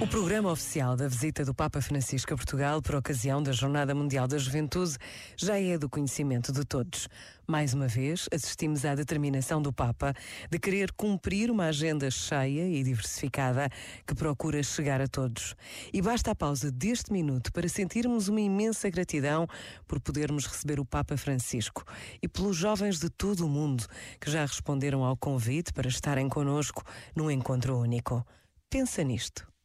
O programa oficial da visita do Papa Francisco a Portugal por ocasião da Jornada Mundial da Juventude já é do conhecimento de todos. Mais uma vez, assistimos à determinação do Papa de querer cumprir uma agenda cheia e diversificada que procura chegar a todos. E basta a pausa deste minuto para sentirmos uma imensa gratidão por podermos receber o Papa Francisco e pelos jovens de todo o mundo que já responderam ao convite para estarem conosco num encontro único. Pensa nisto